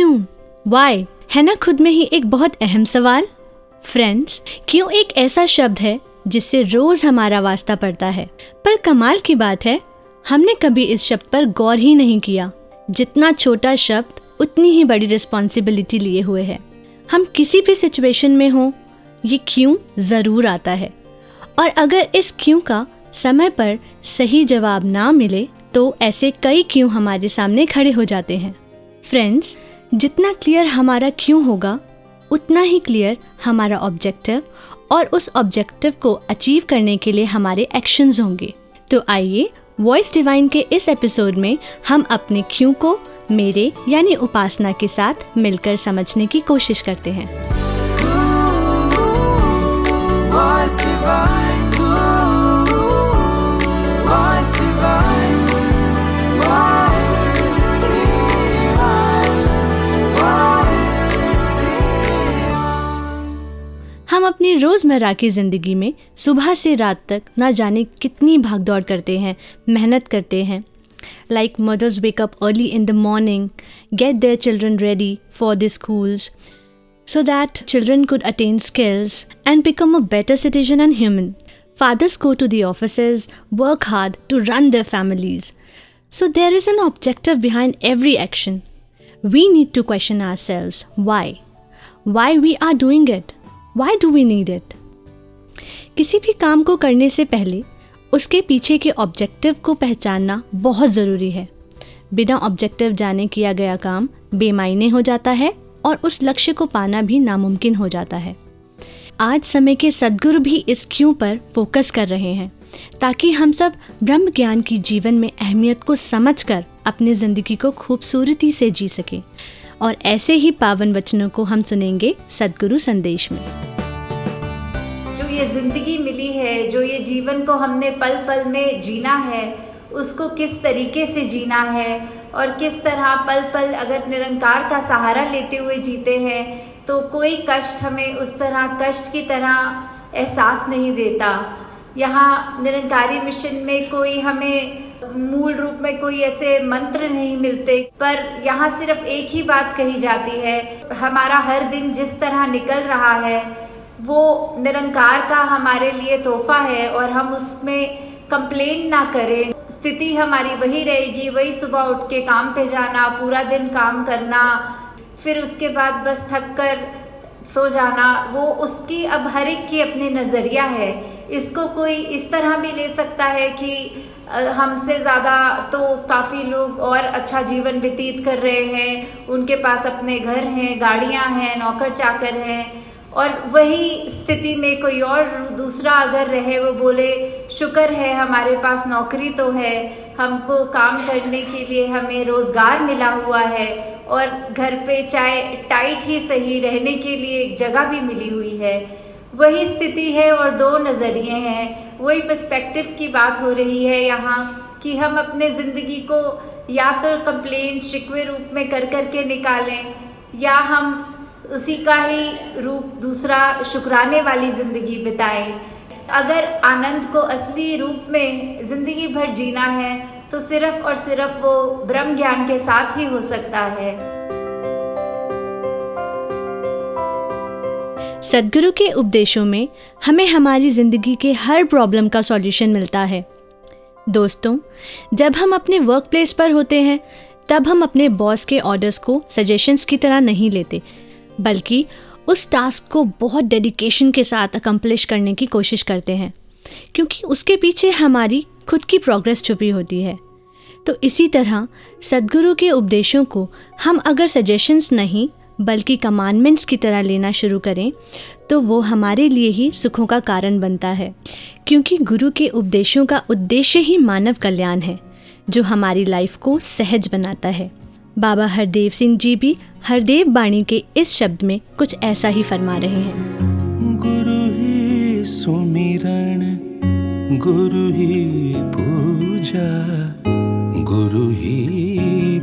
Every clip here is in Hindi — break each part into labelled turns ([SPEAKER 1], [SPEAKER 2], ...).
[SPEAKER 1] क्यों? वाई है ना खुद में ही एक बहुत अहम सवाल? फ्रेंड्स क्यों एक ऐसा शब्द है जिससे रोज हमारा वास्ता पड़ता है? पर कमाल की बात है, हमने कभी इस शब्द पर गौर ही नहीं किया। जितना छोटा शब्द, उतनी ही बड़ी रिस्पॉन्सिबिलिटी लिए हुए है। हम किसी भी सिचुएशन में हो, ये क्यों ज़रूर आता है। और अगर इस क्यों का समय पर सही जवाब ना मिले तो ऐसे कई क्यों हमारे सामने खड़े हो जाते हैं। फ्रेंड्स जितना क्लियर हमारा क्यों होगा, उतना ही क्लियर हमारा ऑब्जेक्टिव और उस ऑब्जेक्टिव को अचीव करने के लिए हमारे एक्शंस होंगे। तो आइए वॉइस डिवाइन के इस एपिसोड में हम अपने क्यों को, मेरे यानी उपासना के साथ मिलकर समझने की कोशिश करते हैं। अपनी रोज़मर्रा की ज़िंदगी में सुबह से रात तक ना जाने कितनी भाग दौड़ करते हैं, मेहनत करते हैं। Like mothers wake up early in the morning get their children ready for the schools so that children could attain skills and become a better citizen and human fathers go to the office work hard to run the families so there is an objective behind every action we need to question our selves why why we are doing it Why do we need it? किसी भी काम को करने से पहले उसके पीछे के ऑब्जेक्टिव को पहचानना बहुत ज़रूरी है। बिना ऑब्जेक्टिव जाने किया गया काम बेमायने हो जाता है और उस लक्ष्य को पाना भी नामुमकिन हो जाता है। आज समय के सदगुरु भी इस क्यों पर फोकस कर रहे हैं, ताकि हम सब ब्रह्म ज्ञान की जीवन में अहमियत को समझकर अपनी ज़िंदगी को खूबसूरती से जी सकें। और ऐसे ही पावन वचनों को हम सुनेंगे सदगुरु संदेश में।
[SPEAKER 2] जो ये ज़िंदगी मिली है, जो ये जीवन को हमने पल पल में जीना है, उसको किस तरीके से जीना है और किस तरह पल पल अगर निरंकार का सहारा लेते हुए जीते हैं तो कोई कष्ट हमें उस तरह कष्ट की तरह एहसास नहीं देता। यहाँ निरंकारी मिशन में कोई हमें मूल रूप में कोई ऐसे मंत्र नहीं मिलते, पर यहाँ सिर्फ़ एक ही बात कही जाती है, हमारा हर दिन जिस तरह निकल रहा है, वो निरंकार का हमारे लिए तोहफा है और हम उसमें कंप्लेन ना करें। स्थिति हमारी वही रहेगी, वही सुबह उठ के काम पे जाना, पूरा दिन काम करना, फिर उसके बाद बस थक कर सो जाना, वो उसकी अब हर एक की अपनी नज़रिया है। इसको कोई इस तरह भी ले सकता है कि हमसे ज़्यादा तो काफ़ी लोग और अच्छा जीवन व्यतीत कर रहे हैं, उनके पास अपने घर हैं, गाड़ियाँ हैं, नौकर चाकर हैं, और वही स्थिति में कोई और दूसरा अगर रहे, वो बोले, शुक्र है हमारे पास नौकरी तो है, हमको काम करने के लिए हमें रोज़गार मिला हुआ है, और घर पे चाहे टाइट ही सही रहने के लिए एक जगह भी मिली हुई है। वही स्थिति है और दो नज़रिए हैं। वही पर्सपेक्टिव की बात हो रही है यहाँ कि हम अपने ज़िंदगी को या तो कंप्लेन शिकवे रूप में कर कर के निकालें, या हम उसी का ही रूप दूसरा शुक्राने वाली ज़िंदगी बिताएँ। अगर आनंद को असली रूप में ज़िंदगी भर जीना है तो सिर्फ़ और सिर्फ़ वो ब्रह्म ज्ञान के साथ ही हो सकता है।
[SPEAKER 1] सदगुरु के उपदेशों में हमें हमारी ज़िंदगी के हर प्रॉब्लम का सॉल्यूशन मिलता है। दोस्तों, जब हम अपने वर्क प्लेस पर होते हैं, तब हम अपने बॉस के ऑर्डर्स को सजेशंस की तरह नहीं लेते, बल्कि उस टास्क को बहुत डेडिकेशन के साथ अकम्पलिश करने की कोशिश करते हैं, क्योंकि उसके पीछे हमारी खुद की प्रोग्रेस छुपी होती है। तो इसी तरह सदगुरु के उपदेशों को हम अगर सजेशंस नहीं बल्कि कमांडमेंट्स की तरह लेना शुरू करें तो वो हमारे लिए ही सुखों का कारण बनता है। क्योंकि गुरु के उपदेशों का उद्देश्य ही मानव कल्याण है, जो हमारी लाइफ को सहज बनाता है। बाबा हरदेव सिंह जी भी हरदेव बाणी के इस शब्द में कुछ ऐसा ही फरमा रहे हैं।
[SPEAKER 3] गुरु ही सुमिरन, गुरु ही पूजा, गुरु ही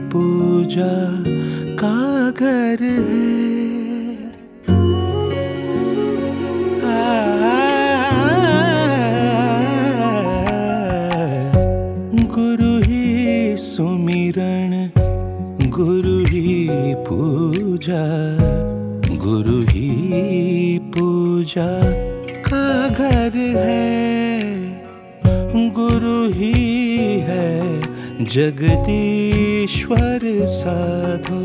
[SPEAKER 3] पूजा। का घर है गुरु ही सुमिरन गुरु ही पूजा गुरु ही पूजा का घर है गुरु ही है जगदीश्वर साधो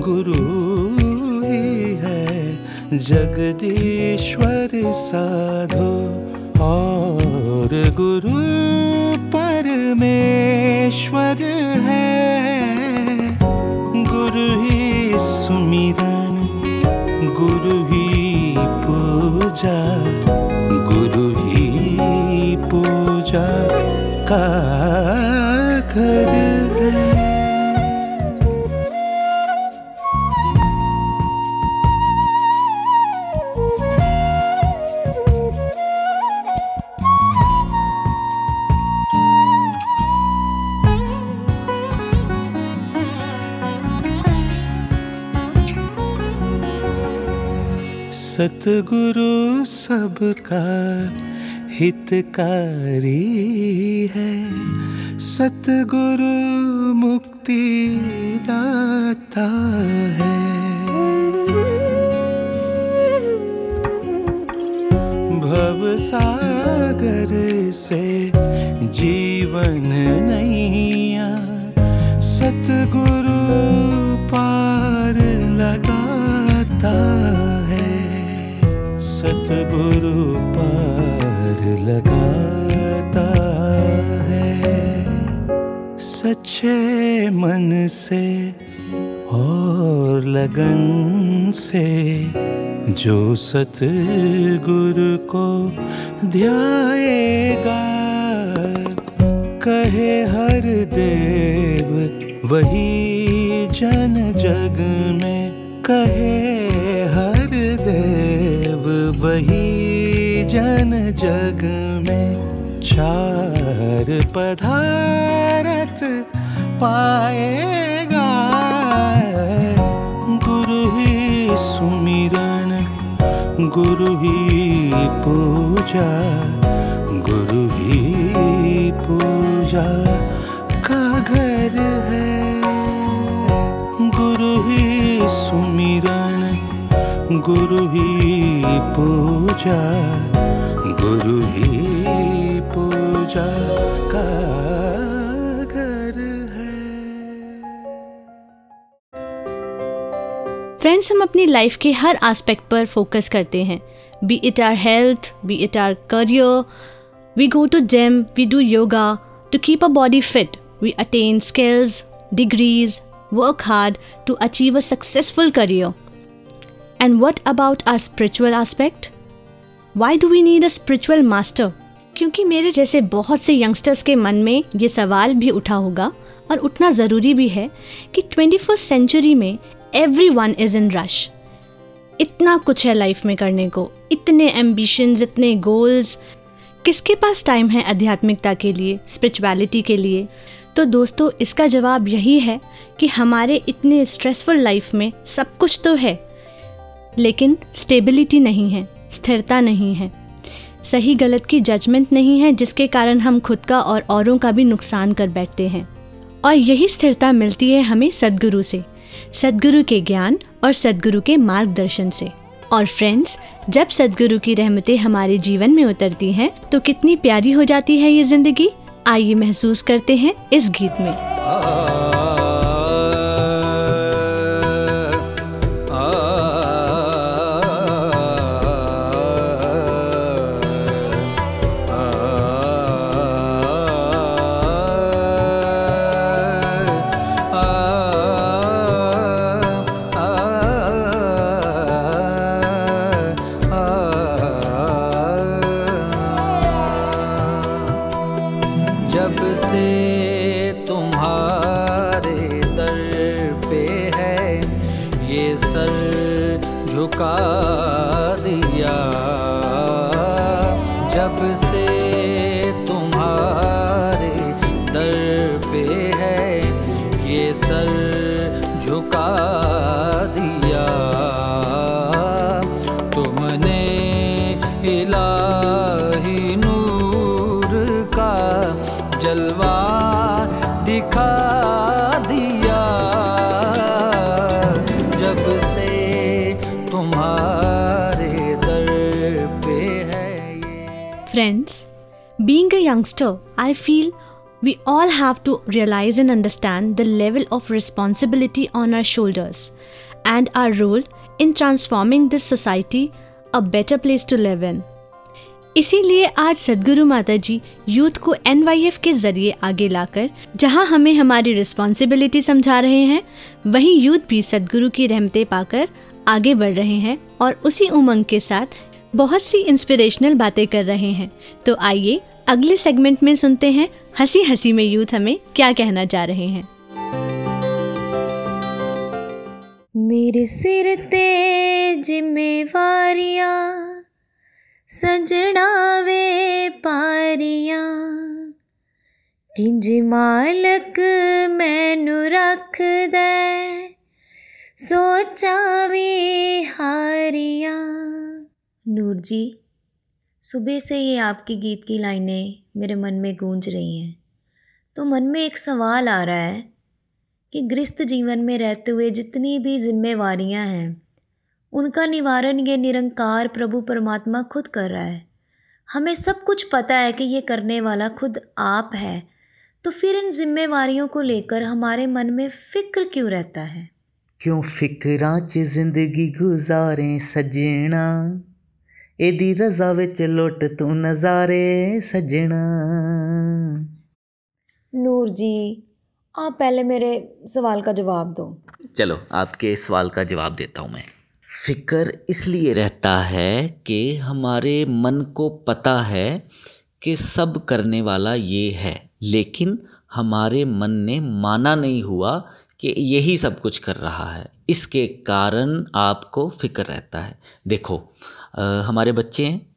[SPEAKER 3] गुरु ही है। जगदीश्वर साधो और गुरु परमेश्वर है। गुरु ही सुमिरन, गुरु ही पूजा, गुरु ही पूजा का है सतगुरु सबका हितकारी है। सतगुरु मुक्ति दाता है। भव सागर से जीवन नैया। सतगुरु पार लगाता है। सतगुरु पार लगाता सच्चे मन से और लगन से जो सतगुरु को ध्याएगा, कहे हर देव, वही जन जग में कहे हर देव, वही जन जग में चार पधारत पाएगा। गुरु ही सुमिरन, गुरु ही पूजा, गुरु ही पूजा। का घर है। गुरु ही सुमिरन, गुरु ही पूजा, गुरु ही पूजा।
[SPEAKER 1] फ्रेंड्स हम अपनी लाइफ के हर एस्पेक्ट पर फोकस करते हैं। Be it our health be it our career we go to gym we do yoga to keep a body fit we attain skills degrees work hard to achieve a successful career and what about our spiritual aspect why do we need a spiritual master क्योंकि मेरे जैसे बहुत से यंगस्टर्स के मन में ये सवाल भी उठा होगा और उठना ज़रूरी भी है कि ट्वेंटी फ़र्स्ट सेंचुरी में everyone is in rush इतना कुछ है लाइफ में करने को। इतने एम्बिशंस इतने गोल्स किसके पास टाइम है आध्यात्मिकता के लिए स्पिरिचुअलिटी के लिए? तो दोस्तों, इसका जवाब यही है कि हमारे इतने स्ट्रेसफुल लाइफ में सब कुछ तो है, लेकिन स्टेबिलिटी नहीं है, स्थिरता नहीं है। सही गलत की जजमेंट नहीं है, जिसके कारण हम खुद का और औरों का भी नुकसान कर बैठते हैं। और यही स्थिरता मिलती है हमें सदगुरु से। सदगुरु के ज्ञान और सदगुरु के मार्गदर्शन से। और फ्रेंड्स जब सदगुरु की रहमतें हमारे जीवन में उतरती हैं तो कितनी प्यारी हो जाती है ये ज़िंदगी। आइए महसूस करते हैं इस गीत में।
[SPEAKER 4] ये सर झुका दिया। जब
[SPEAKER 1] youngster, I feel we all have to realize and understand the level of responsibility on our shoulders and our role in transforming this society a better place to live in. इसीलिए आज सदगुरु माता जी यूथ को एन के ज़रिए आगे लाकर जहाँ हमें हमारी रिस्पॉन्सिबिलिटी समझा रहे हैं वहीं यूथ भी सदगुरु की रहमतें पाकर आगे बढ़ रहे हैं और उसी उमंग के साथ बहुत सी इंस्पिरेशनल बातें कर रहे हैं तो आइए अगले सेगमेंट में सुनते हैं हँसी हँसी में यूथ हमें क्या कहना चाह रहे हैं।
[SPEAKER 5] मेरे सिर ते जिम्मेवारियाँ सजना वे पारियाँ। किंज मालक मैनू रखदा सोचा भी हारियाँ। नूर जी सुबह से ये आपके गीत की लाइनें मेरे मन में गूंज रही हैं। तो मन में एक सवाल आ रहा है कि गृहस्थ जीवन में रहते हुए जितनी भी जिम्मेवारियाँ हैं, उनका निवारण ये निरंकार प्रभु परमात्मा खुद कर रहा है। हमें सब कुछ पता है कि ये करने वाला खुद आप है। तो फिर इन जिम्मेवारियों को लेकर हमारे मन में फ़िक्र क्यों रहता है?
[SPEAKER 6] क्यों फिक्रा? ज़िंदगी गुजारें सजना ਇਹਦੀ ਰਜ਼ਾ ਵਿੱਚ ਲੁੱਟ ਤੂੰ ਨਜ਼ਾਰੇ ਸੱਜਣਾ
[SPEAKER 5] नूर जी आप पहले मेरे सवाल का जवाब दो
[SPEAKER 6] चलो आपके सवाल का जवाब देता हूँ मैं फिक्र इसलिए रहता है कि हमारे मन को पता है कि सब करने वाला ये है लेकिन हमारे मन ने माना नहीं हुआ कि यही सब कुछ कर रहा है इसके कारण आपको फिक्र रहता है देखो अ, हमारे बच्चे हैं।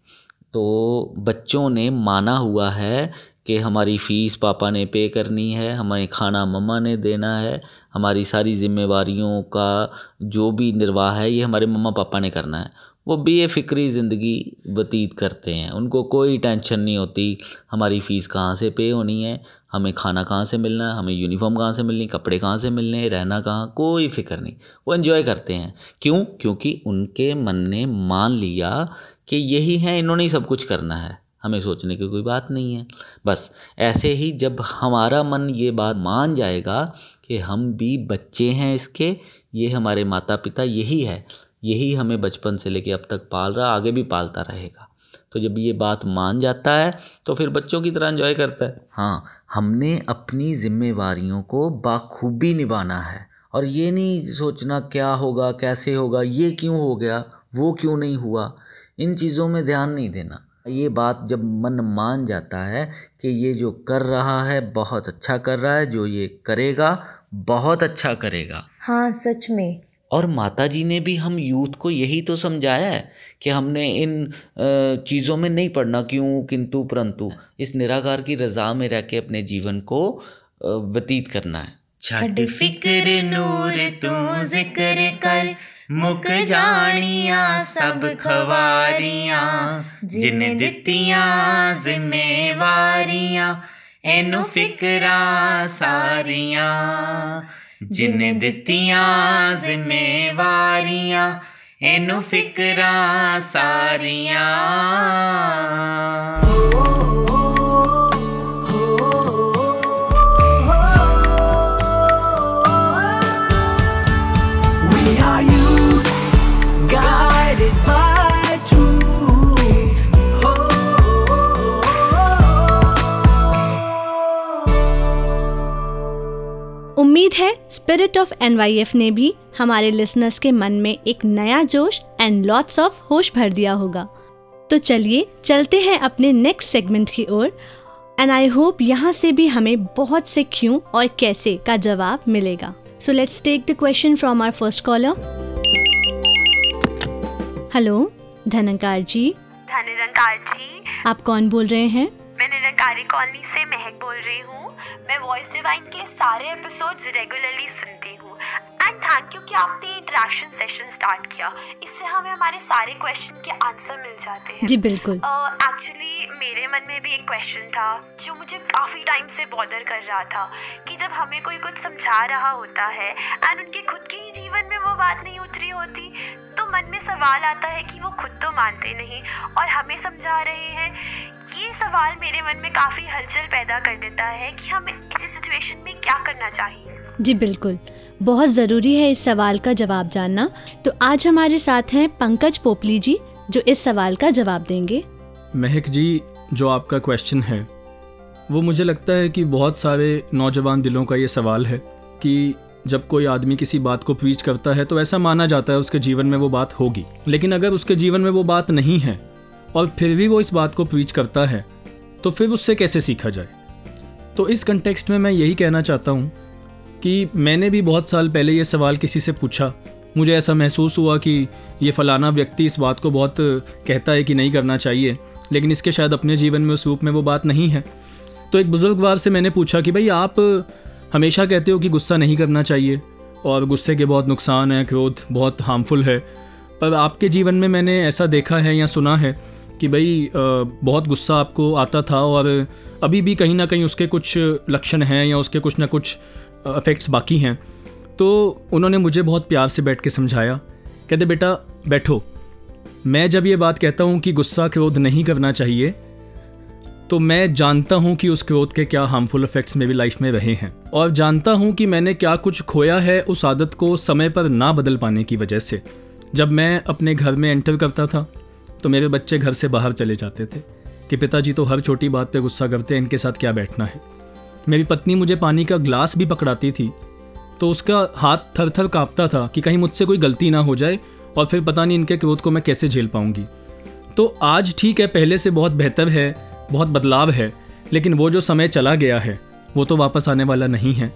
[SPEAKER 6] तो बच्चों ने माना हुआ है कि हमारी फ़ीस पापा ने पे करनी है, हमें खाना मम्मा ने देना है, हमारी सारी जिम्मेवारियों का जो भी निर्वाह है, ये हमारे मम्मा पापा ने करना है। वो बेफ़िक्री ज़िंदगी व्यतीत करते हैं। उनको कोई टेंशन नहीं होती, हमारी फ़ीस कहाँ से पे होनी है, हमें खाना कहाँ से मिलना है, हमें यूनिफॉर्म कहाँ से मिलनी कपड़े कहाँ से मिलने रहना कहाँ, कोई फ़िक्र नहीं। वो एंजॉय करते हैं। क्यों? क्योंकि उनके मन ने मान लिया कि यही है, इन्होंने ही सब कुछ करना है। हमें सोचने की कोई बात नहीं है। बस ऐसे ही जब हमारा मन ये बात मान जाएगा कि हम भी बच्चे हैं इसके, ये हमारे माता पिता यही है। यही हमें बचपन से लेके अब तक पाल रहा आगे भी पालता रहेगा। तो जब ये बात मान जाता है तो फिर बच्चों की तरह एंजॉय करता है। हाँ हमने अपनी जिम्मेवारियों को बाखूबी निभाना है। और ये नहीं सोचना क्या होगा कैसे होगा ये क्यों हो गया वो क्यों नहीं हुआ इन चीज़ों में ध्यान नहीं देना। ये बात जब मन मान जाता है कि ये जो कर रहा है बहुत अच्छा कर रहा है जो ये करेगा बहुत अच्छा करेगा।
[SPEAKER 5] हाँ सच में।
[SPEAKER 6] और माताजी ने भी हम यूथ को यही तो समझाया है कि हमने इन चीज़ों में नहीं पढ़ना क्यों, किंतु परंतु इस निराकार की रजा में रह के अपने जीवन को व्यतीत करना है।
[SPEAKER 5] फ़िक्र नूर तू ज़िक्र कर, मुक जानिया सब खवारिया, जिन दितिया जिम्मेवारियाँ, एनु फिकरा ਜਿਨ ਦਿੱਤੀਆਂ ਜ਼ਿੰਮੇਵਾਰੀਆਂ ਇਹਨੂੰ ਫਿਕਰਾਂ ਸਾਰੀਆਂ।
[SPEAKER 1] उम्मीद है स्पिरिट ऑफ़ एनवाईएफ ने भी हमारे लिसनर्स के मन में एक नया जोश एंड लॉट्स ऑफ़ होश भर दिया होगा। तो चलिए चलते हैं अपने नेक्स्ट सेगमेंट की ओर। एंड आई होप यहाँ से भी हमें बहुत से क्यों और कैसे का जवाब मिलेगा। So let's take the question from our first caller hello धनंकार ji.
[SPEAKER 7] Nirankar ji.
[SPEAKER 1] आप कौन बोल रहे हैं?
[SPEAKER 7] मैं निरंकारी कॉलोनी से महक बोल रही हूँ। मैं वॉइस डिवाइन के सारे एपिसोड्स रेगुलरली सुनती एंड थैंक यू कि आपने इंटरेक्शन सेशन स्टार्ट किया। इससे हमें हमारे सारे क्वेश्चन के आंसर मिल जाते हैं।
[SPEAKER 1] जी बिल्कुल।
[SPEAKER 7] एक्चुअली uh, मेरे मन में भी एक क्वेश्चन था जो मुझे काफ़ी टाइम से बॉदर कर रहा था कि जब हमें कोई कुछ समझा रहा होता है एंड उनके खुद के ही जीवन में वो बात नहीं उतरी होती तो मन में सवाल आता है कि वो खुद तो मानते नहीं और हमें समझा रहे हैं। ये सवाल मेरे मन में काफ़ी हलचल पैदा कर देता है कि हमें ऐसी सिचुएशन में क्या करना चाहिए।
[SPEAKER 1] जी बिल्कुल। बहुत ज़रूरी है इस सवाल का जवाब जानना। तो आज हमारे साथ हैं पंकज पोपली जी, जो इस सवाल का जवाब देंगे।
[SPEAKER 8] महक जी, जो आपका क्वेश्चन है, वो मुझे लगता है कि बहुत सारे नौजवान दिलों का ये सवाल है कि जब कोई आदमी किसी बात को प्रीच करता है तो ऐसा माना जाता है उसके जीवन में वो बात होगी। लेकिन अगर उसके जीवन में वो बात नहीं है, और फिर भी वो इस बात को प्रीच करता है तो फिर उससे कैसे सीखा जाए? तो इस कंटेक्स्ट में मैं यही कहना चाहता हूँ कि मैंने भी बहुत साल पहले ये सवाल किसी से पूछा। मुझे ऐसा महसूस हुआ कि ये फ़लाना व्यक्ति इस बात को बहुत कहता है कि नहीं करना चाहिए, लेकिन इसके शायद अपने जीवन में उस रूप में वो बात नहीं है। तो एक बुज़ुर्गवार से मैंने पूछा कि भाई, आप हमेशा कहते हो कि गुस्सा नहीं करना चाहिए, और गुस्से के बहुत नुकसान हैं, क्रोध बहुत हार्मफुल है। पर आपके जीवन में मैंने ऐसा देखा है या सुना है कि भाई बहुत गुस्सा आपको आता था और अभी भी कहीं ना कहीं उसके कुछ लक्षण हैं या उसके कुछ ना कुछ अफेक्ट्स बाकी हैं। तो उन्होंने मुझे बहुत प्यार से बैठ के समझाया। कहते, बेटा, बैठो। मैं जब ये बात कहता हूँ कि गुस्सा क्रोध नहीं करना चाहिए तो मैं जानता हूँ कि उस क्रोध के क्या हार्मफुल इफेक्ट्स मेरी लाइफ में रहे हैं। और जानता हूँ कि मैंने क्या कुछ खोया है उस आदत को समय पर ना बदल पाने की वजह से। जब मैं अपने घर में एंटर करता था तो मेरे बच्चे घर से बाहर चले जाते थे। कि पिताजी तो हर छोटी बात पे गुस्सा करते हैं, इनके साथ क्या बैठना है। मेरी पत्नी मुझे पानी का ग्लास भी पकड़ाती थी तो उसका हाथ थर थर काँपता था कि कहीं मुझसे कोई गलती ना हो जाए और फिर पता नहीं इनके क्रोध को मैं कैसे झेल पाऊँगी। तो आज ठीक है, पहले से बहुत बेहतर है, बहुत बदलाव है, लेकिन वो जो समय चला गया है, वो तो वापस आने वाला नहीं है।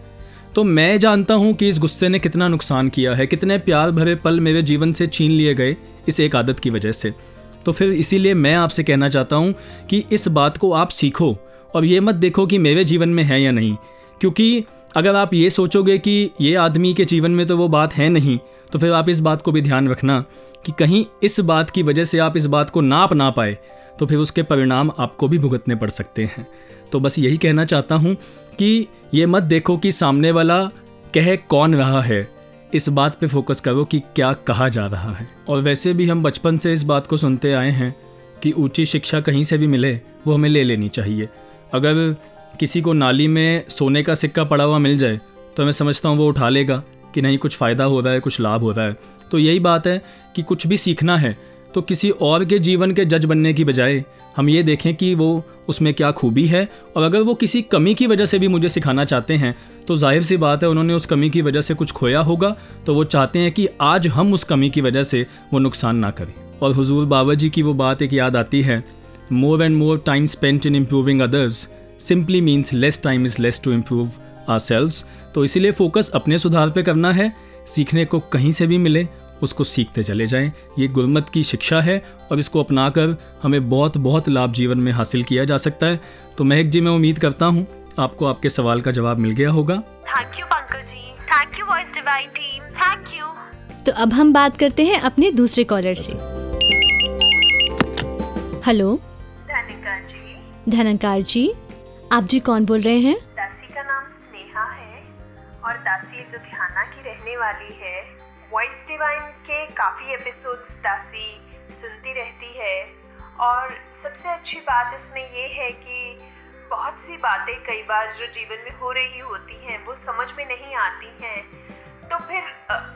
[SPEAKER 8] तो मैं जानता हूँ कि इस गुस्से ने कितना नुकसान किया है, कितने प्यार भरे पल मेरे जीवन से छीन लिए गए इस एक आदत की वजह से। तो फिर इसीलिए मैं आपसे कहना चाहता हूँ कि इस बात को आप सीखो और ये मत देखो कि मेरे जीवन में है या नहीं। क्योंकि अगर आप ये सोचोगे कि ये आदमी के जीवन में तो वो बात है नहीं तो फिर आप इस बात को भी ध्यान रखना कि कहीं इस बात की वजह से आप इस बात को ना अपना पाए तो फिर उसके परिणाम आपको भी भुगतने पड़ सकते हैं। तो बस यही कहना चाहता हूँ कि ये मत देखो कि सामने वाला कह कौन रहा है। इस बात पे फोकस करो कि क्या कहा जा रहा है। और वैसे भी हम बचपन से इस बात को सुनते आए हैं कि ऊँची शिक्षा कहीं से भी मिले, वो हमें ले लेनी चाहिए। अगर किसी को नाली में सोने का सिक्का पड़ा हुआ मिल जाए तो मैं समझता हूँ वो उठा लेगा कि नहीं, कुछ फ़ायदा हो रहा है, कुछ लाभ हो रहा है। तो यही बात है कि कुछ भी सीखना है तो किसी और के जीवन के जज बनने की बजाय हम ये देखें कि वो उसमें क्या खूबी है और अगर वो किसी कमी की वजह से भी मुझे सिखाना चाहते हैं तो ज़ाहिर सी बात है उन्होंने उस कमी की वजह से कुछ खोया होगा तो वो चाहते हैं कि आज हम उस कमी की वजह से वो नुकसान ना करें। और हुजूर बाबा जी की वो बात एक याद आती है more and more time spent in improving others simply means less time is less to improve our तो इसीलिए फोकस अपने सुधार पर करना है, सीखने को कहीं से भी मिले उसको सीखते चले जाएँ। ये गुरमत की शिक्षा है और इसको अपनाकर हमें बहुत बहुत लाभ जीवन में हासिल किया जा सकता है। तो महक जी मैं उम्मीद करता हूँ आपको आपके सवाल का जवाब मिल गया होगा।
[SPEAKER 7] Thank you Pankaj ji. Thank you voice divine team thank you
[SPEAKER 1] तो अब हम बात करते हैं अपने दूसरे कॉलर से। हेलो
[SPEAKER 7] धनिका जी.
[SPEAKER 1] धनकार जी आप जी कौन बोल रहे हैं?
[SPEAKER 7] दासी का नाम स्नेहा है और दासी लुधियाना की रहने वाली है। वॉइस डिवाइन काफ़ी एपिसोड्स दासी सुनती रहती है। और सबसे अच्छी बात इसमें ये है कि बहुत सी बातें कई बार जो जीवन में हो रही होती हैं, वो समझ में नहीं आती हैं। तो फिर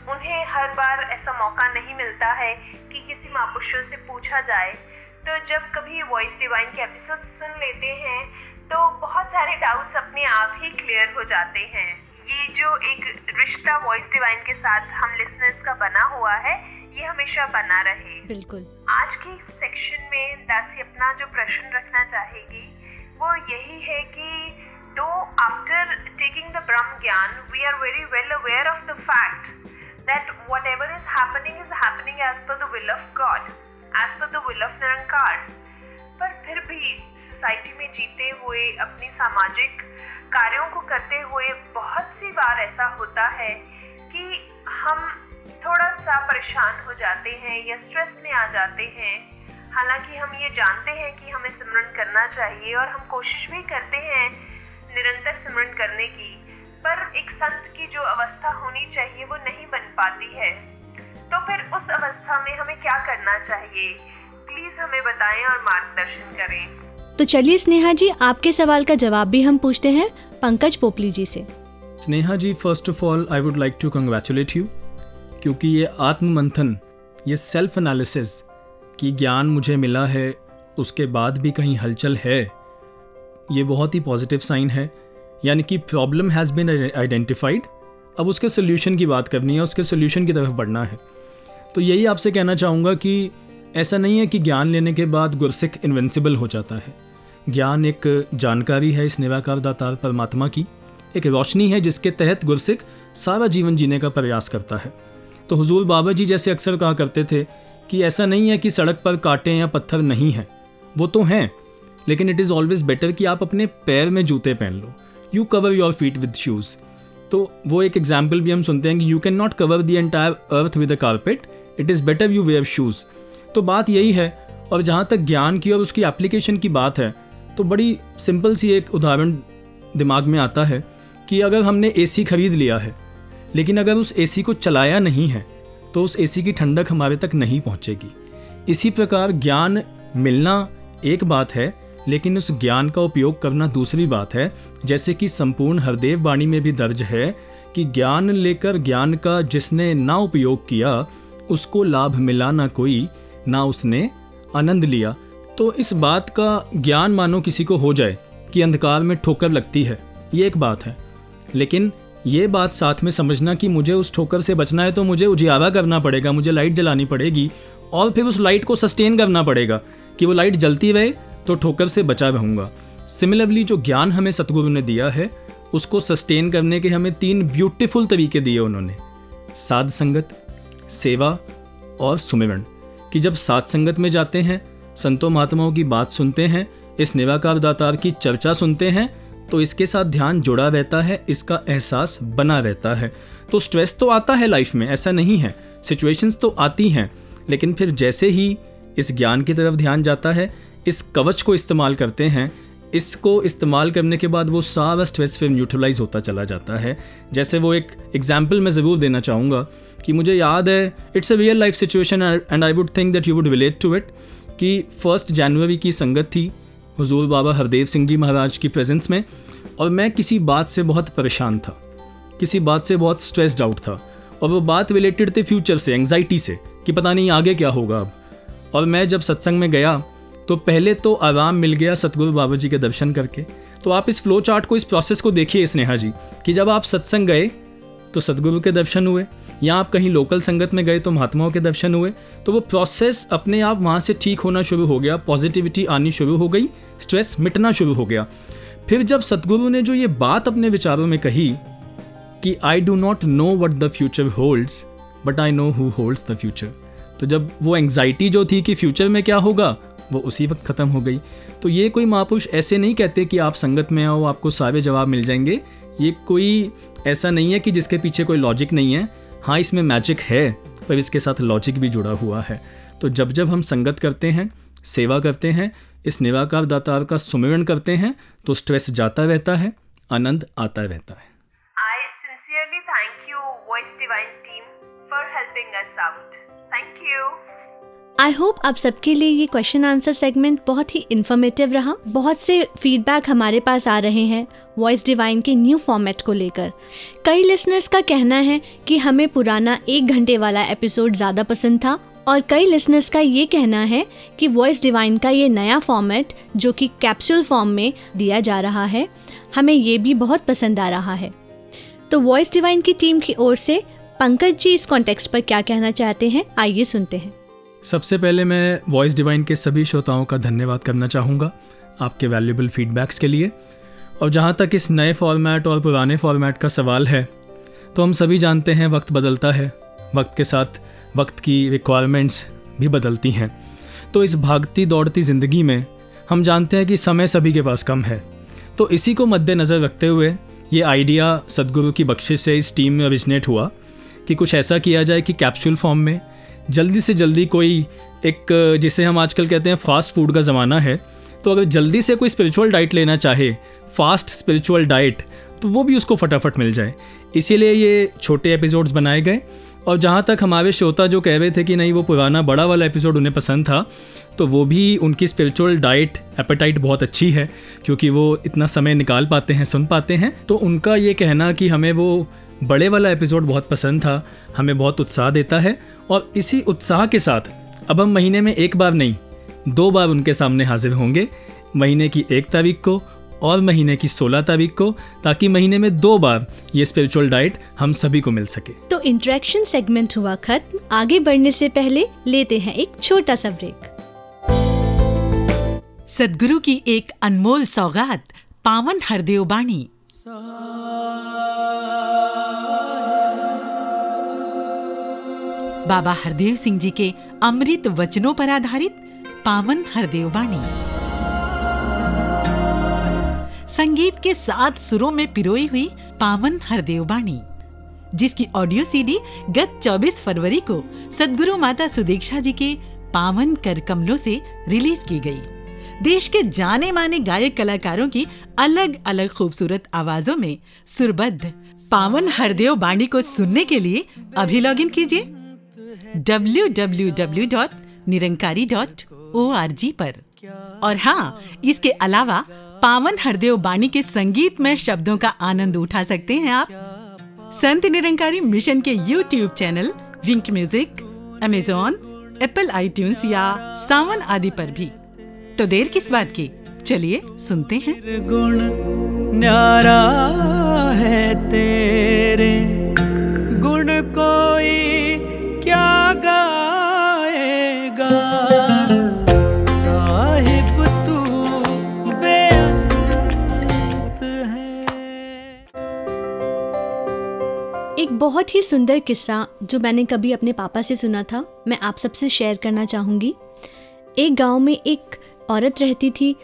[SPEAKER 7] उन्हें हर बार ऐसा मौका नहीं मिलता है कि किसी मापुष्यों से पूछा जाए। तो जब कभी वॉइस डिवाइन के एपिसोड सुन लेते हैं तो बहुत सारे डाउट्स अपने आप ही क्लियर हो जाते हैं। ये जो एक रिश्ता वॉइस डिवाइन के साथ हम लिसनर्स का बना हुआ है ये हमेशा बना रहे।
[SPEAKER 1] बिल्कुल।
[SPEAKER 7] आज के सेक्शन में दासी अपना जो प्रश्न रखना चाहेगी वो यही है कि दो after taking the Brahm Gyan we are very well aware of the fact that whatever is happening is happening as per the will of God as per the will of Nirankar पर फिर भी सोसाइटी में जीते हुए अपनी सामाजिक कार्यों को करते हुए बहुत सी बार ऐसा होता है कि हम थोड़ा सा परेशान हो जाते हैं या स्ट्रेस में आ जाते हैं। हालाँकि हम ये जानते हैं कि हमें सिमरन करना चाहिए और हम कोशिश भी करते हैं निरंतर सिमरन करने की, पर एक संत की जो अवस्था होनी चाहिए वो नहीं बन पाती है। तो फिर उस अवस्था में हमें क्या करना चाहिए? प्लीज़ हमें बताएँ और मार्गदर्शन करें।
[SPEAKER 1] तो चलिए स्नेहा जी, आपके सवाल का जवाब भी हम पूछते हैं पंकज पोपली जी से।
[SPEAKER 8] Sneha ji first of all I would like to congratulate you क्योंकि ये आत्म मंथन ये सेल्फ एनालिसिस की ज्ञान मुझे मिला है, उसके बाद भी कहीं हलचल है, ये बहुत ही पॉजिटिव साइन है। यानी कि प्रॉब्लम हैज़ बिन आइडेंटिफाइड अब उसके सोल्यूशन की बात करनी है, उसके सोल्यूशन की तरफ़ बढ़ना है। तो यही आपसे कहना चाहूँगा कि ऐसा नहीं है कि ज्ञान लेने के बाद गुरसिख इन्वेंसिबल हो जाता है। ज्ञान एक जानकारी है इस निराकार दातार परमात्मा की। एक रोशनी है जिसके तहत गुरसिख सारा जीवन जीने का प्रयास करता है। तो हुजूर बाबा जी जैसे अक्सर कहा करते थे कि ऐसा नहीं है कि सड़क पर कांटे या पत्थर नहीं हैं। वो तो हैं, लेकिन इट इज़ ऑलवेज बेटर कि आप अपने पैर में जूते पहन लो। You cover your feet with shoes तो वो एक एग्ज़ाम्पल भी हम सुनते हैं कि you can not cover the entire earth with a carpet it is better you wear shoes तो बात यही है, और जहाँ तक ज्ञान की और उसकी एप्लीकेशन की बात है तो बड़ी सिंपल सी एक उदाहरण दिमाग में आता है कि अगर हमने एसी खरीद लिया है, लेकिन अगर उस एसी को चलाया नहीं है तो उस एसी की ठंडक हमारे तक नहीं पहुंचेगी। इसी प्रकार ज्ञान मिलना एक बात है, लेकिन उस ज्ञान का उपयोग करना दूसरी बात है। जैसे कि संपूर्ण हरदेव वाणी में भी दर्ज है कि ज्ञान लेकर ज्ञान का जिसने ना उपयोग किया, उसको लाभ मिला ना कोई, ना उसने आनंद लिया। तो इस बात का ज्ञान मानो किसी को हो जाए कि अंधकार में ठोकर लगती है, ये एक बात है। लेकिन ये बात साथ में समझना कि मुझे उस ठोकर से बचना है तो मुझे उजियारा करना पड़ेगा, मुझे लाइट जलानी पड़ेगी और फिर उस लाइट को सस्टेन करना पड़ेगा कि वो लाइट जलती रहे तो ठोकर से बचा रहूँगा। सिमिलरली जो ज्ञान हमें सतगुरु ने दिया है, उसको सस्टेन करने के हमें तीन ब्यूटीफुल तरीके दिए उन्होंने। साध संगत सेवा और सुमिरण कि जब साध संगत में जाते हैं संतों महात्माओं की बात सुनते हैं, इस निराकार दातार की चर्चा सुनते हैं तो इसके साथ ध्यान जुड़ा रहता है, इसका एहसास बना रहता है। तो स्ट्रेस तो आता है लाइफ में, ऐसा नहीं है। सिचुएशंस तो आती हैं, लेकिन फिर जैसे ही इस ज्ञान की तरफ़ ध्यान जाता है, इस कवच को इस्तेमाल करते हैं, इसको इस्तेमाल करने के बाद वो सारा स्ट्रेस फिर न्यूट्रलाइज होता चला जाता है। जैसे वो एक एग्ज़ाम्पल मैं ज़रूर देना चाहूँगा कि मुझे याद है it's a real life situation and I would think that you would relate to it कि फ़र्स्ट जनवरी की संगत थी, हुजूर बाबा हरदेव सिंह जी महाराज की प्रेजेंस में, और मैं किसी बात से बहुत परेशान था, किसी बात से बहुत स्ट्रेस्ड आउट था, और वो बात रिलेटेड थे फ्यूचर से एंगजाइटी से, कि पता नहीं आगे क्या होगा अब। और मैं जब सत्संग में गया तो पहले तो आराम मिल गया सतगुरु बाबा जी के दर्शन करके। तो आप इस फ्लो चार्ट को, इस प्रोसेस को देखिए स्नेहा जी, कि जब आप सत्संग गए तो सतगुरु के दर्शन हुए या आप कहीं लोकल संगत में गए तो महात्माओं के दर्शन हुए तो वो प्रोसेस अपने आप वहाँ से ठीक होना शुरू हो गया पॉजिटिविटी आनी शुरू हो गई स्ट्रेस मिटना शुरू हो गया। फिर जब सतगुरु ने जो ये बात अपने विचारों में कही कि I do not know what the future holds but I know who holds the future तो जब वो एंग्जाइटी जो थी कि फ्यूचर में क्या होगा, वो उसी वक्त ख़त्म हो गई। तो ये कोई महापुरुष ऐसे नहीं कहते कि आप संगत में आओ, आपको सारे जवाब मिल जाएँगे। ये कोई ऐसा नहीं है कि जिसके पीछे कोई लॉजिक नहीं है। हाँ इसमें मैजिक है, पर इसके साथ लॉजिक भी जुड़ा हुआ है। तो जब जब हम संगत करते हैं, सेवा करते हैं, इस निराकार दातार का सुमिरन करते हैं तो स्ट्रेस जाता रहता है, आनंद आता रहता है।
[SPEAKER 7] I sincerely thank you voice divine team for helping us out thank you.
[SPEAKER 1] I hope आप सबके लिए ये क्वेश्चन आंसर सेगमेंट बहुत ही इन्फॉर्मेटिव रहा। बहुत से फीडबैक हमारे पास आ रहे हैं वॉइस डिवाइन के न्यू फॉर्मेट को लेकर। कई लिसनर्स का कहना है कि हमें पुराना एक घंटे वाला एपिसोड ज़्यादा पसंद था और कई लिसनर्स का ये कहना है कि वॉइस डिवाइन का ये नया फॉर्मेट जो कि कैप्सूल फॉर्म में दिया जा रहा है, हमें ये भी बहुत पसंद आ रहा है। तो वॉइस डिवाइन की टीम की ओर से पंकज जी इस कॉन्टेक्स्ट पर क्या कहना चाहते हैं, आइए सुनते हैं।
[SPEAKER 8] सबसे पहले मैं वॉइस डिवाइन के सभी श्रोताओं का धन्यवाद करना चाहूँगा आपके वैल्यूबल फीडबैक्स के लिए। और जहाँ तक इस नए फॉर्मेट और पुराने फॉर्मेट का सवाल है तो हम सभी जानते हैं वक्त बदलता है, वक्त के साथ वक्त की रिक्वायरमेंट्स भी बदलती हैं। तो इस भागती दौड़ती ज़िंदगी में हम जानते हैं कि समय सभी के पास कम है। तो इसी को मद्देनज़र रखते हुए ये आइडिया सदगुरु की बख्शिश से इस टीम में ओरिजिनेट हुआ कि कुछ ऐसा किया जाए कि कैप्सूल फॉर्म में जल्दी से जल्दी कोई एक, जिसे हम आजकल कहते हैं फास्ट फ़ूड का ज़माना है तो अगर जल्दी से कोई स्पिरिचुअल डाइट लेना चाहे फास्ट स्पिरिचुअल डाइट तो वो भी उसको फटाफट मिल जाए। इसीलिए ये छोटे एपिसोड्स बनाए गए, और जहाँ तक हमारे श्रोता जो कह रहे थे कि नहीं, वो पुराना बड़ा वाला एपिसोड उन्हें पसंद था तो वो भी उनकी स्पिरिचुअल डाइट एपेटाइट बहुत अच्छी है, क्योंकि वो इतना समय निकाल पाते हैं, सुन पाते हैं। तो उनका ये कहना कि हमें वो बड़े वाला एपिसोड बहुत पसंद था, हमें बहुत उत्साह देता है और इसी उत्साह के साथ अब हम महीने में एक बार नहीं दो बार उनके सामने हाजिर होंगे। महीने की एक तारीख को और महीने की 16 तारीख को ताकि महीने में दो बार ये स्पिरिचुअल डाइट हम सभी को मिल सके।
[SPEAKER 1] तो इंटरेक्शन सेगमेंट हुआ खत्म आगे बढ़ने से पहले लेते हैं एक छोटा सा ब्रेक
[SPEAKER 9] सदगुरु की एक अनमोल सौगात पावन हरदेव बाणी। बाबा हरदेव सिंह जी के अमृत वचनों पर आधारित पावन हरदेव बाणी संगीत के सात सुरों में पिरोई हुई पावन हरदेव बाणी जिसकी ऑडियो सीडी गत 24 फरवरी को सदगुरु माता सुदीक्षा जी के पावन कर कमलों से रिलीज़ की गई। देश के जाने माने गायक कलाकारों की अलग अलग खूबसूरत आवाजों में सुरबद्ध पावन हरदेव बाणी को सुनने के लिए अभी लॉग इन कीजिए। www.निरंकारी.org पर। और हाँ इसके अलावा पावन हरदेव बाणी के संगीत में शब्दों का आनंद उठा सकते हैं आप। संत निरंकारी मिशन के YouTube channel Wynk music Amazon Apple iTunes या सावन आदि पर भी। तो देर किस बात की? चलिए सुनते हैं।
[SPEAKER 4] गुण न्यारा है तेरे। गुण कोई
[SPEAKER 1] बहुत ही सुंदर किस्सा जो मैंने कभी अपने पापा से सुना था, मैं आप सबसे शेयर करना चाहूँगी। एक गाँव में एक औरत रहती थी,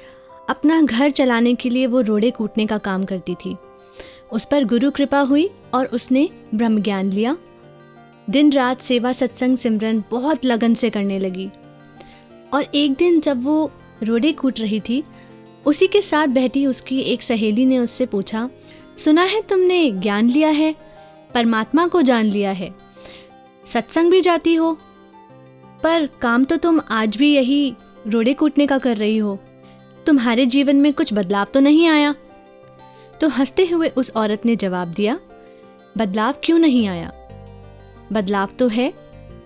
[SPEAKER 1] अपना घर चलाने के लिए वो रोड़े कूटने का काम करती थी। उस पर गुरु कृपा हुई और उसने ब्रह्म ज्ञान लिया। दिन रात सेवा सत्संग सिमरन बहुत लगन से करने लगी। और एक दिन जब वो रोड़े कूट रही थी, उसी के साथ बैठी उसकी एक सहेली ने उससे पूछा, सुना है तुमने ज्ञान लिया है? परमात्मा को जान लिया है। सत्संग भी जाती हो, पर काम तो तुम आज भी यही रोड़े कूटने का कर रही हो। तुम्हारे जीवन में कुछ बदलाव तो नहीं आया? तो हँसते हुए उस औरत ने जवाब दिया, बदलाव क्यों नहीं आया? बदलाव तो है,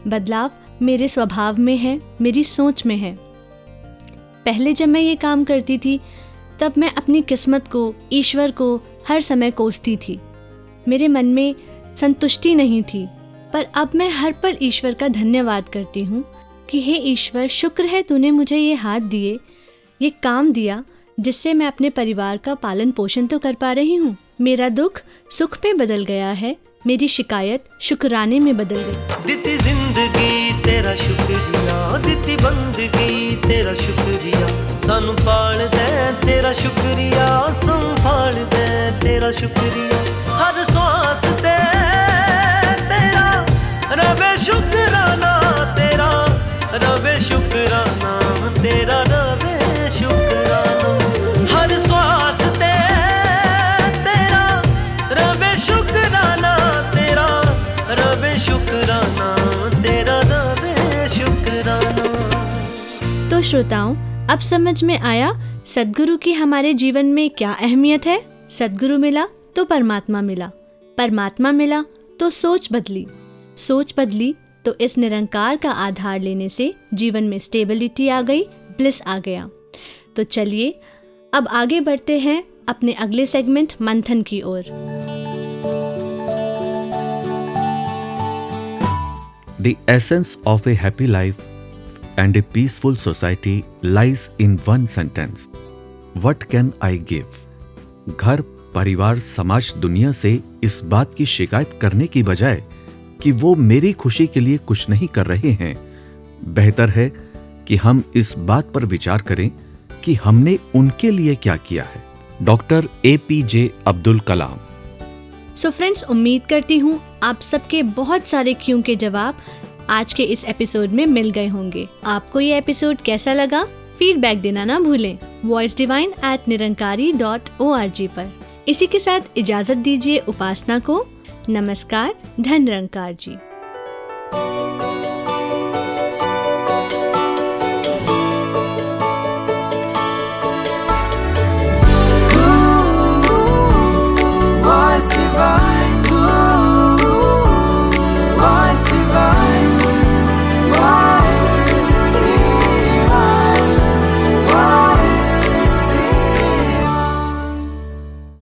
[SPEAKER 1] बदलाव मेरे स्वभाव में है, मेरी सोच में है। पहले जब मैं ये काम करती थी, तब मैं अपनी किस्मत को, ईश्वर को हर समय कोसती थी। मेरे मन में संतुष्टि नहीं थी। पर अब मैं हर पल ईश्वर का धन्यवाद करती हूँ कि हे ईश्वर, शुक्र है तूने मुझे ये हाथ दिए, ये काम दिया, जिससे मैं अपने परिवार का पालन पोषण तो कर पा रही हूँ। मेरा दुख सुख में बदल गया है, मेरी शिकायत शुक्राने में बदल गई।
[SPEAKER 4] दिती ज़िंदगी, तेरा शुक्रिया। दिती बंदगी, तेरा शुक्रिया। सानू पाल दे, तेरा शुक्रिया। संभाल दे, तेरा शुक्रिया। हर श्वास ते रवे शुक्राना तेरा, रवे शुक्राना, तेरा रवे शुक्राना। हर श्वास ते, तेरा, रवे शुक्राना तेरा, रवे शुक्राना, तेरा रवे शुक्राना।
[SPEAKER 1] तो श्रोताओं, अब समझ में आया सदगुरु की हमारे जीवन में क्या अहमियत है? सदगुरु मिला तो परमात्मा मिला परमात्मा मिला तो सोच बदली। सोच बदली तो इस निरंकार का आधार लेने से जीवन में स्टेबिलिटी आ गई ब्लिस आ गया तो चलिए, अब आगे बढ़ते हैं अपने अगले सेगमेंट मंथन की ओर
[SPEAKER 10] The essence of a happy life and a peaceful society lies in one sentence. What can I give? घर, परिवार, समाज, दुनिया से इस बात की शिकायत करने की बजाय कि वो मेरी खुशी के लिए कुछ नहीं कर रहे हैं। बेहतर है कि हम इस बात पर विचार करें कि हमने उनके लिए क्या किया है। Doctor A P J Abdul Kalam.
[SPEAKER 1] So friends उम्मीद करती हूँ आप सबके बहुत सारे क्यों के जवाब आज के इस एपिसोड में मिल गए होंगे। आपको ये एपिसोड कैसा लगा? फीडबैक देना ना भूलें। Voice divine at Nirankari dot O R G पर। इसी के साथ इजाज़त दीजिए उपासना को। नमस्कार धनरंकार निरंकार जी।